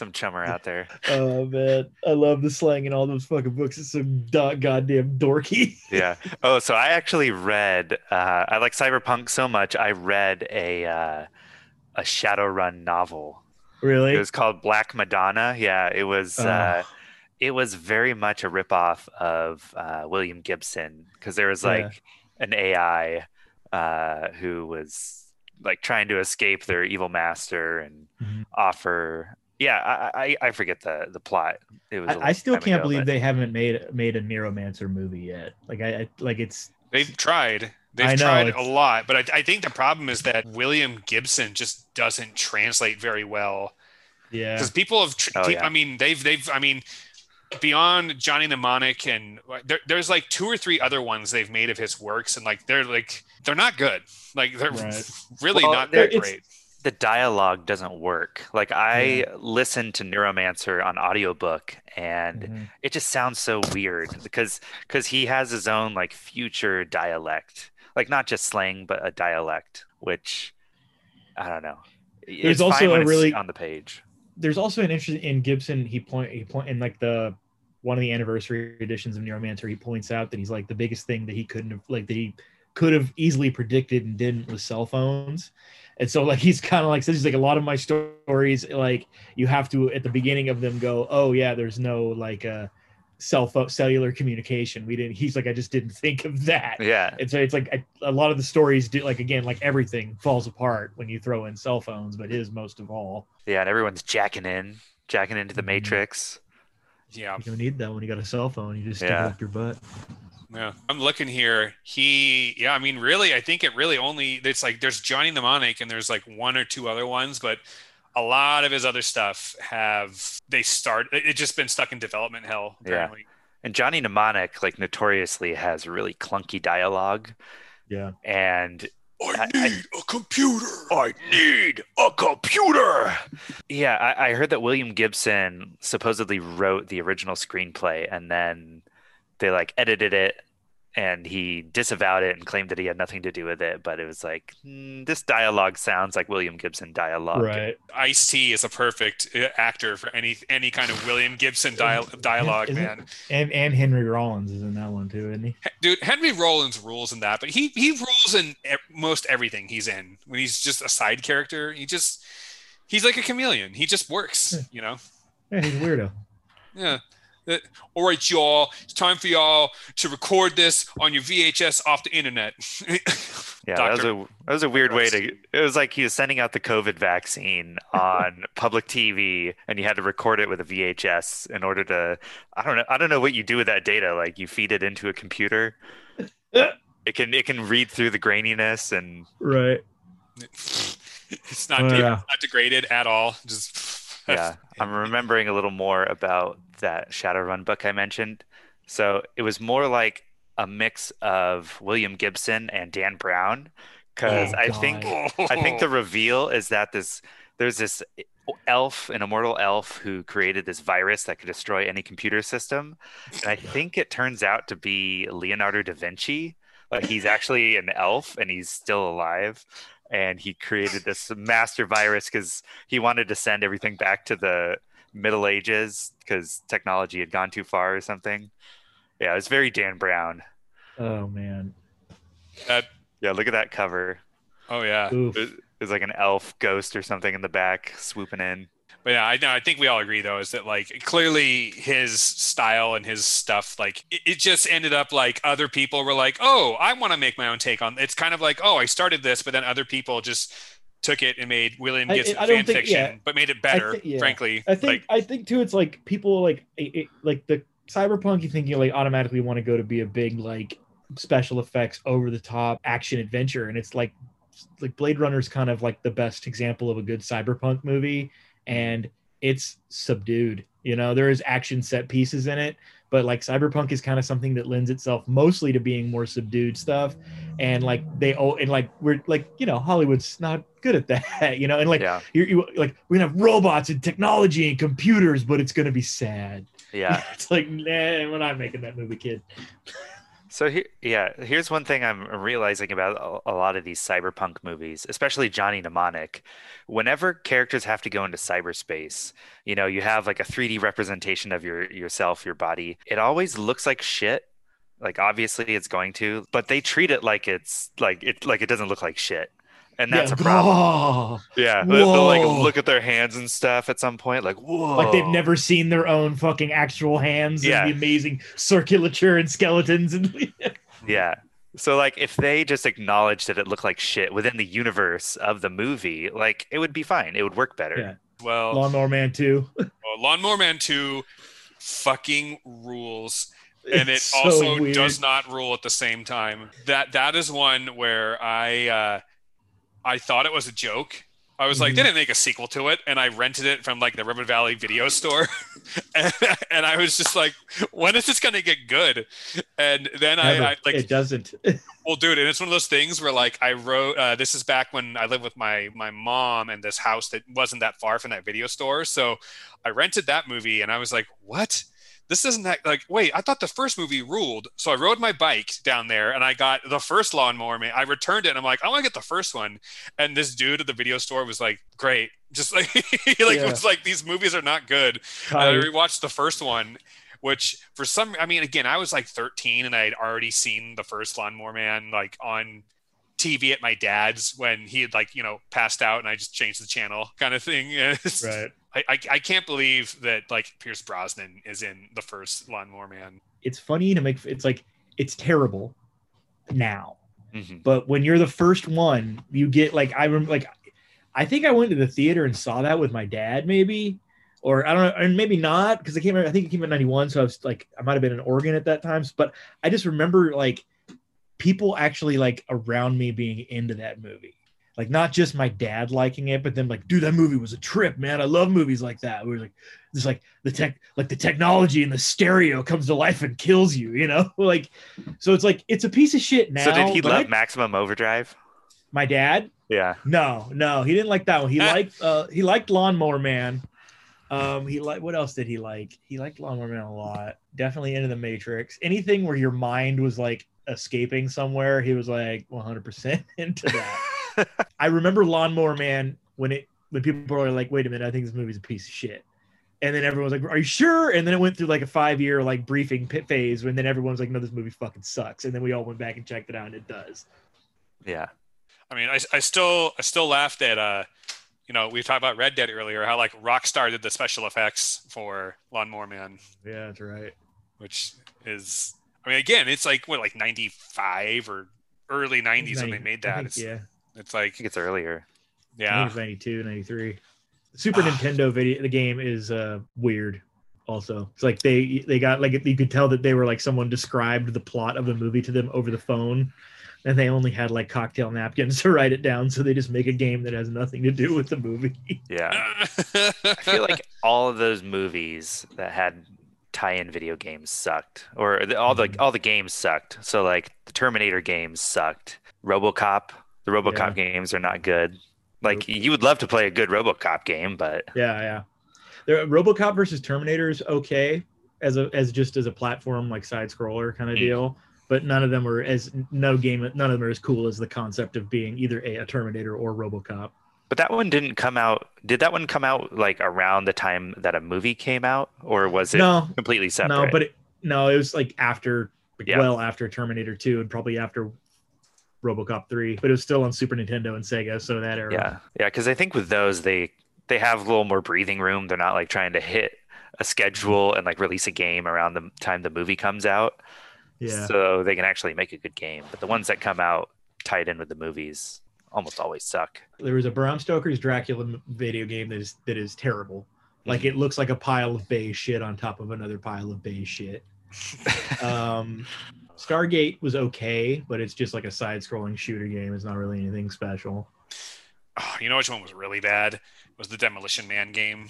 some chummer out there. Oh man, I love the slang in all those fucking books. It's so goddamn dorky. yeah. Oh, so I actually read. Uh, I like cyberpunk so much. I read a uh, a Shadowrun novel. Really? It was called Black Madonna. Yeah, it was. Uh, it was very much a ripoff of uh, William Gibson because there was like an AI uh, who was like trying to escape their evil master and Mhm. offer. Yeah, I, I I forget the the plot. It was. a I, I long still can't ago, believe but- they haven't made made a Neuromancer movie yet. Like I, I like it's They've tried. They've know, tried a lot, but I, I think the problem is that William Gibson just doesn't translate very well. yeah. because people have tr- Oh, pe- yeah. i mean they've they've i mean beyond johnny mnemonic and there, there's like two or three other ones they've made of his works and like they're like they're not good like they're Right. really Well, not there- that it's- great the dialogue doesn't work. Like I listened to Neuromancer on audiobook and Mhm. it just sounds so weird because because he has his own like future dialect. Like not just slang but a dialect which I don't know. There's It's also a really- on the page. There's also an interest in Gibson. He point he point in like the one of the anniversary editions of Neuromancer. He points out that he's like the biggest thing that he couldn't have like that he could have easily predicted and didn't with cell phones. And so like he's kind of like says he's like a lot of my stories like you have to at the beginning of them go oh yeah there's no like uh cell phone cellular communication we didn't he's like I just didn't think of that Yeah. and so it's like a, a lot of the stories do like again like everything falls apart when you throw in cell phones but his most of all Yeah, and everyone's jacking in, jacking into the Mhm. matrix. yeah you don't need that when you got a cell phone you just stick Yeah. it up your butt yeah. I'm looking here. He yeah i mean really i think it really only it's like there's johnny mnemonic and there's like one or two other ones but a lot of his other stuff have they start it, it's just been stuck in development hell Yeah. And Johnny Mnemonic like notoriously has really clunky dialogue. Yeah. And i I- need a computer. I need a computer. Yeah, I, I heard that William Gibson supposedly wrote the original screenplay and then they like edited it and he disavowed it and claimed that he had nothing to do with it. But it was like, "Hmm, this dialogue sounds like William Gibson dialogue. right Ice T is a perfect uh, actor for any any kind of William Gibson dial- dialogue, Isn't- man. and and henry rollins is in that one too isn't he Dude, Henry Rollins rules in that, but he he rules in most everything he's in. When he's just a side character, he just he's like a chameleon. He just works, Yeah. you know. yeah he's a weirdo Yeah. All right, y'all. It's time for y'all to record this on your VHS off the internet. Yeah, that was a that was a weird way to. It was like he was sending out the COVID vaccine on public TV, and you had to record it with a VHS in order to. I don't know. I don't know what you do with that data. Like you feed it into a computer. It can it can read through the graininess and right it's not Oh, de- yeah. not degraded at all. Just yeah. I'm remembering a little more about that Shadowrun book I mentioned. So it was more like a mix of William Gibson and Dan Brown, because Oh, I God. think I think the reveal is that this there's this elf, an immortal elf who created this virus that could destroy any computer system. And I think it turns out to be Leonardo da Vinci. Like he's actually an elf and he's still alive. And he created this master virus because he wanted to send everything back to the Middle Ages because technology had gone too far or something. Yeah, it's very Dan Brown. oh man Yeah, look at that cover. oh yeah. Oof. There's there's like an elf ghost or something in the back swooping in. But yeah, I know. I think we all agree though is that like clearly his style and his stuff, like it, it just ended up like other people were like, oh, I want to make my own take on. It's kind of like, oh, I started this, but then other people just took it and made William I- I fan think- fiction, yeah. but made it better. thi- yeah. Frankly, I think like I think too. It's like people like it, it- like the cyberpunk. You think you like automatically want to go to be a big like special effects, over the top action adventure, and it's like like Blade Runner's kind of like the best example of a good cyberpunk movie, and it's subdued. You know, there is action set pieces in it, but like cyberpunk is kind of something that lends itself mostly to being more subdued stuff, and like they oh and like we're like you know Hollywood's not good at that, you know, and like Yeah, you're, you like we're gonna have robots and technology and computers, but it's gonna be sad. yeah. it's like nah, we're not making that movie, kid. So yeah, here's one thing I'm realizing about a, a lot of these cyberpunk movies, especially Johnny Mnemonic. Whenever characters have to go into cyberspace, you know, you have like a 3D representation of your yourself, your body. It always looks like shit. Like obviously it's going to, but they treat it like it's like it like it doesn't look like shit and that's yeah. a problem. Oh, Yeah, they- they'll like look at their hands and stuff at some point, like whoa, like they've never seen their own fucking actual hands Yeah. and the amazing circulature and skeletons and Yeah. So like if they just acknowledge that it looked like shit within the universe of the movie, like it would be fine. It would work better. Yeah. Well, Lawnmower Man 2. well, Lawnmower Man 2 fucking rules. And it It's so also weird. does not rule at the same time. That that is one where I uh, I thought it was a joke. I was like, Mhm. they didn't make a sequel to it, and I rented it from like the River Valley video store, and, and I was just like, when is this gonna get good? And then Never. I, I like it doesn't. well, dude, and it's one of those things where like I wrote. Uh, this is back when I lived with my my mom in this house that wasn't that far from that video store. So I rented that movie, and I was like, "What? This isn't that like? Wait, I thought the first movie ruled." So I rode my bike down there, and I got the first Lawnmower Man. I returned it, and I'm like, "I want to get the first one." And this dude at the video store was like, "Great." Just like he like Yeah. was like these movies are not good. I rewatched the first one, which for some, I mean, again, I was like 13 and I had already seen the first Lawnmower Man like on TV at my dad's when he had like you know passed out and I just changed the channel kind of thing. Right. I, I I can't believe that like Pierce Brosnan is in the first Lawnmower Man. It's funny to make it's like it's terrible now. Mhm. But when you're the first one, you get like I remember like I think I went to the theater and saw that with my dad, maybe, or I don't know, and maybe not because I can't remember. I think it came in '91, so I was like I might have been in Oregon at that time. But I just remember like people actually like around me being into that movie. Like not just my dad liking it, but then like, dude, that movie was a trip, man. I love movies like that. We were like, it's like the tech, like the technology and the stereo comes to life and kills you, you know? Like, so it's like it's a piece of shit now. so did he but love I- Maximum Overdrive? my dad? Yeah. No, no, he didn't like that one. He liked uh he liked Lawnmower Man. Um, he like, what else did he like? He liked Lawnmower Man a lot. Definitely into the Matrix. Anything where your mind was like escaping somewhere, he was like 100% into that. I remember Lawnmower Man when it when people were like, "Wait a minute, I think this movie's a piece of shit." And then everyone was like, "Are you sure?" And then it went through like a five year like briefing pit phase, and then everyone was like, "No, this movie fucking sucks." And then we all went back and checked it out, and it does. Yeah. I mean, I, I still I still laughed at uh, you know, we talked about Red Dead earlier, how like Rockstar did the special effects for Lawnmower Man, Yeah, that's right. which is I mean, again, it's like what like ninety five or early nineties when they made that. think, It's, yeah, it's I like think it's earlier. Yeah, it's 92, 93. Super Ah. Nintendo video, the game is uh weird. Also, it's like they they got like you could tell that they were like someone described the plot of the movie to them over the phone, and they only had like cocktail napkins to write it down. So they just make a game that has nothing to do with the movie. Yeah. I feel like all of those movies that had tie-in video games sucked, or the, all the Mhm. all the games sucked. So like the Terminator games sucked. RoboCop, the RoboCop games are not good. Like you would love to play a good RoboCop game, but Yeah, yeah. The RoboCop versus Terminator is okay as a as just as a platform like side scroller kind of Mm. deal, but none of them are as no game. None of them are as cool as the concept of being either a, a Terminator or RoboCop. but that one didn't come out. Did that one come out like around the time that a movie came out, or was it No, completely separate? no, but it, no, it was like after, like Yeah. well after Terminator Two, and probably after RoboCop Three, but it was still on Super Nintendo and Sega, so that era. Yeah, yeah, because I think with those they they have a little more breathing room. They're not like trying to hit a schedule and like release a game around the time the movie comes out. yeah. So they can actually make a good game. But the ones that come out tied in with the movies almost always suck. there was a Bram Stoker's Dracula video game that is that is terrible. Like it looks like a pile of beige shit on top of another pile of beige shit. Um, Stargate was okay, but it's just like a side-scrolling shooter game. It's not really anything special. oh, you know which one was really bad? Was the Demolition Man game.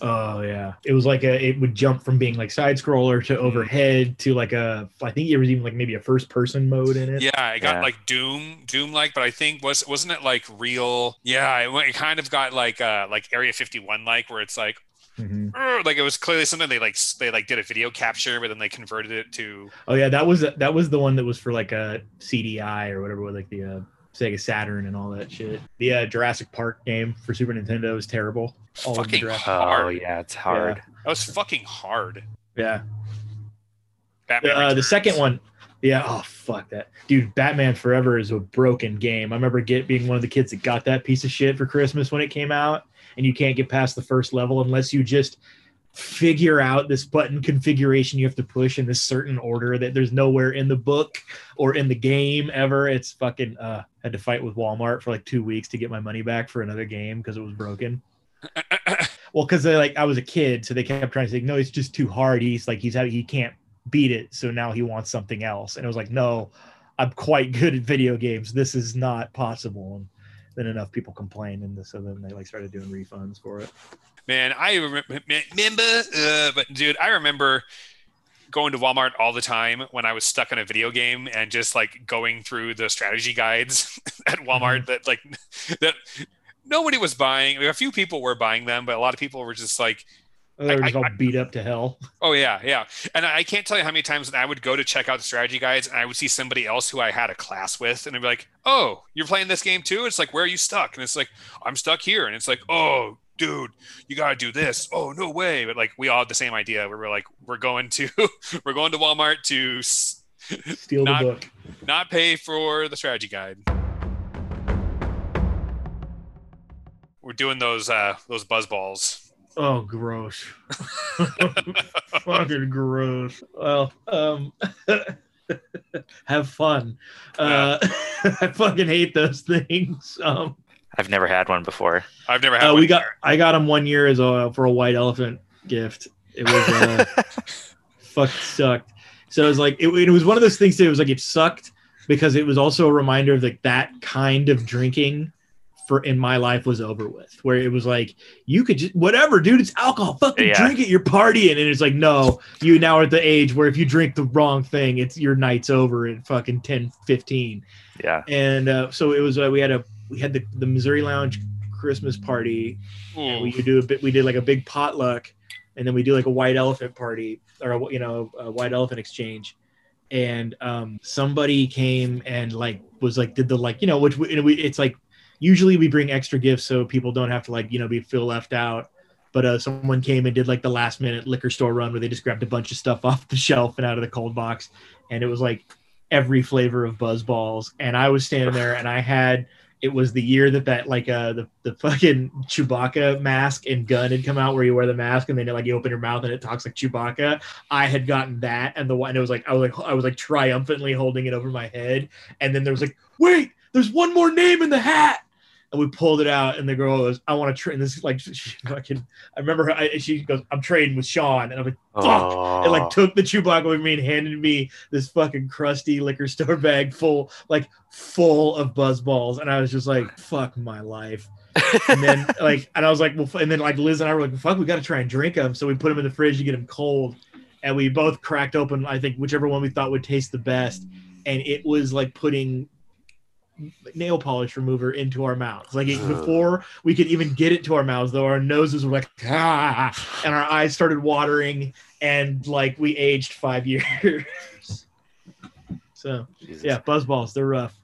Oh yeah, it was like a. It would jump from being like side-scroller to overhead to like a. I think there was even like maybe a first-person mode in it. Yeah, it got Yeah. like Doom, Doom like, but I think was wasn't it like real? Yeah, it, it kind of got like uh like Area 51 like, where it's like Mhm. Like it was clearly something they like they like did a video capture, but then they converted it to Oh yeah, that was that was the one that was for like a CDI or whatever, with like the uh, Sega Saturn and all that shit. The uh, Jurassic Park game for Super Nintendo was terrible. All of the fucking Jurassic- Oh hard. yeah, it's hard. That was fucking hard. Yeah, Batman uh, the second one. Yeah, oh fuck that, dude. Batman Forever is a broken game. I remember get being one of the kids that got that piece of shit for Christmas when it came out, and you can't get past the first level unless you just figure out this button configuration you have to push in this certain order that there's nowhere in the book or in the game ever. It's fucking uh had to fight with Walmart for like two weeks to get my money back for another game because it was broken. Well, because they like I was a kid, so they kept trying to say, no, it's just too hard. He's like he's he can't beat it, so now he wants something else. And it was like, no, I'm quite good at video games. This is not possible. And then enough people complained, and so then they like started doing refunds for it. Man, I remember, uh, but dude, I remember going to Walmart all the time when I was stuck on a video game and just like going through the strategy guides at Walmart that like that nobody was buying. A few people were buying them, but a lot of people were just like, They were I- just all I- beat up to hell. "Oh yeah, yeah." And I can't tell you how many times I would go to check out the strategy guides and I would see somebody else who I had a class with, and I'd be like, "Oh, you're playing this game too?" It's like, "Where are you stuck?" And it's like, "I'm stuck here," and it's like, "Oh." Dude, you gotta do this. Oh no way! But like we all had the same idea. Where we're like, we're going to, we're going to Walmart to s- Steal Not- the book. not pay for the strategy guide. We're doing those uh those buzz balls. Oh, gross. Fucking gross. Well, um, have fun. Uh, I fucking hate those things. Um, I've never had one before. I've never had uh, one. we got I got them one year as a for a white elephant gift. It was uh, fuck sucked. So it was like it, it was one of those things that it was like it sucked because it was also a reminder of like that kind of drinking for in my life was over with where it was like you could just whatever dude it's alcohol fucking Yeah. drink it you're partying. And it's like no you now are at the age where if you drink the wrong thing it's your night's over at fucking 10 15 yeah. and uh, so it was uh, we had a we had the, the missouri lounge christmas party. And we could do a bit we did like a big potluck and then we do like a white elephant party or a, you know a white elephant exchange. And um somebody came and like was like did the like you know which we, we it's like usually we bring extra gifts so people don't have to like you know be feel left out. But uh, someone came and did like the last minute liquor store run where they just grabbed a bunch of stuff off the shelf and out of the cold box. And it was like every flavor of buzz balls. And i was standing there and i had it was the year that that like uh the, the fucking Chewbacca mask and gun had come out where you wear the mask and then like you open your mouth and it talks like Chewbacca. I had gotten that and the one it was like I was like I was like triumphantly holding it over my head. And then there was like wait there's one more name in the hat and we pulled it out and the girl goes I want to trade this is like she fucking I remember her I, she goes I'm trading with Sean and I'm like fuck Oh, and like took the Chewbacca with me and handed me this fucking crusty liquor store bag full, like full of buzz balls, and I was just like, "Fuck my life." And then like, and I was like, "Well," and then like Liz and I were like, "Fuck, we got to try and drink them." So we put them in the fridge to get them cold, and we both cracked open. I think whichever one we thought would taste the best, and it was like putting nail polish remover into our mouths. Like it, before we could even get it to our mouths, though, our noses were like, ah, and our eyes started watering, and like we aged five years. so Jesus. yeah, buzz balls, they're rough.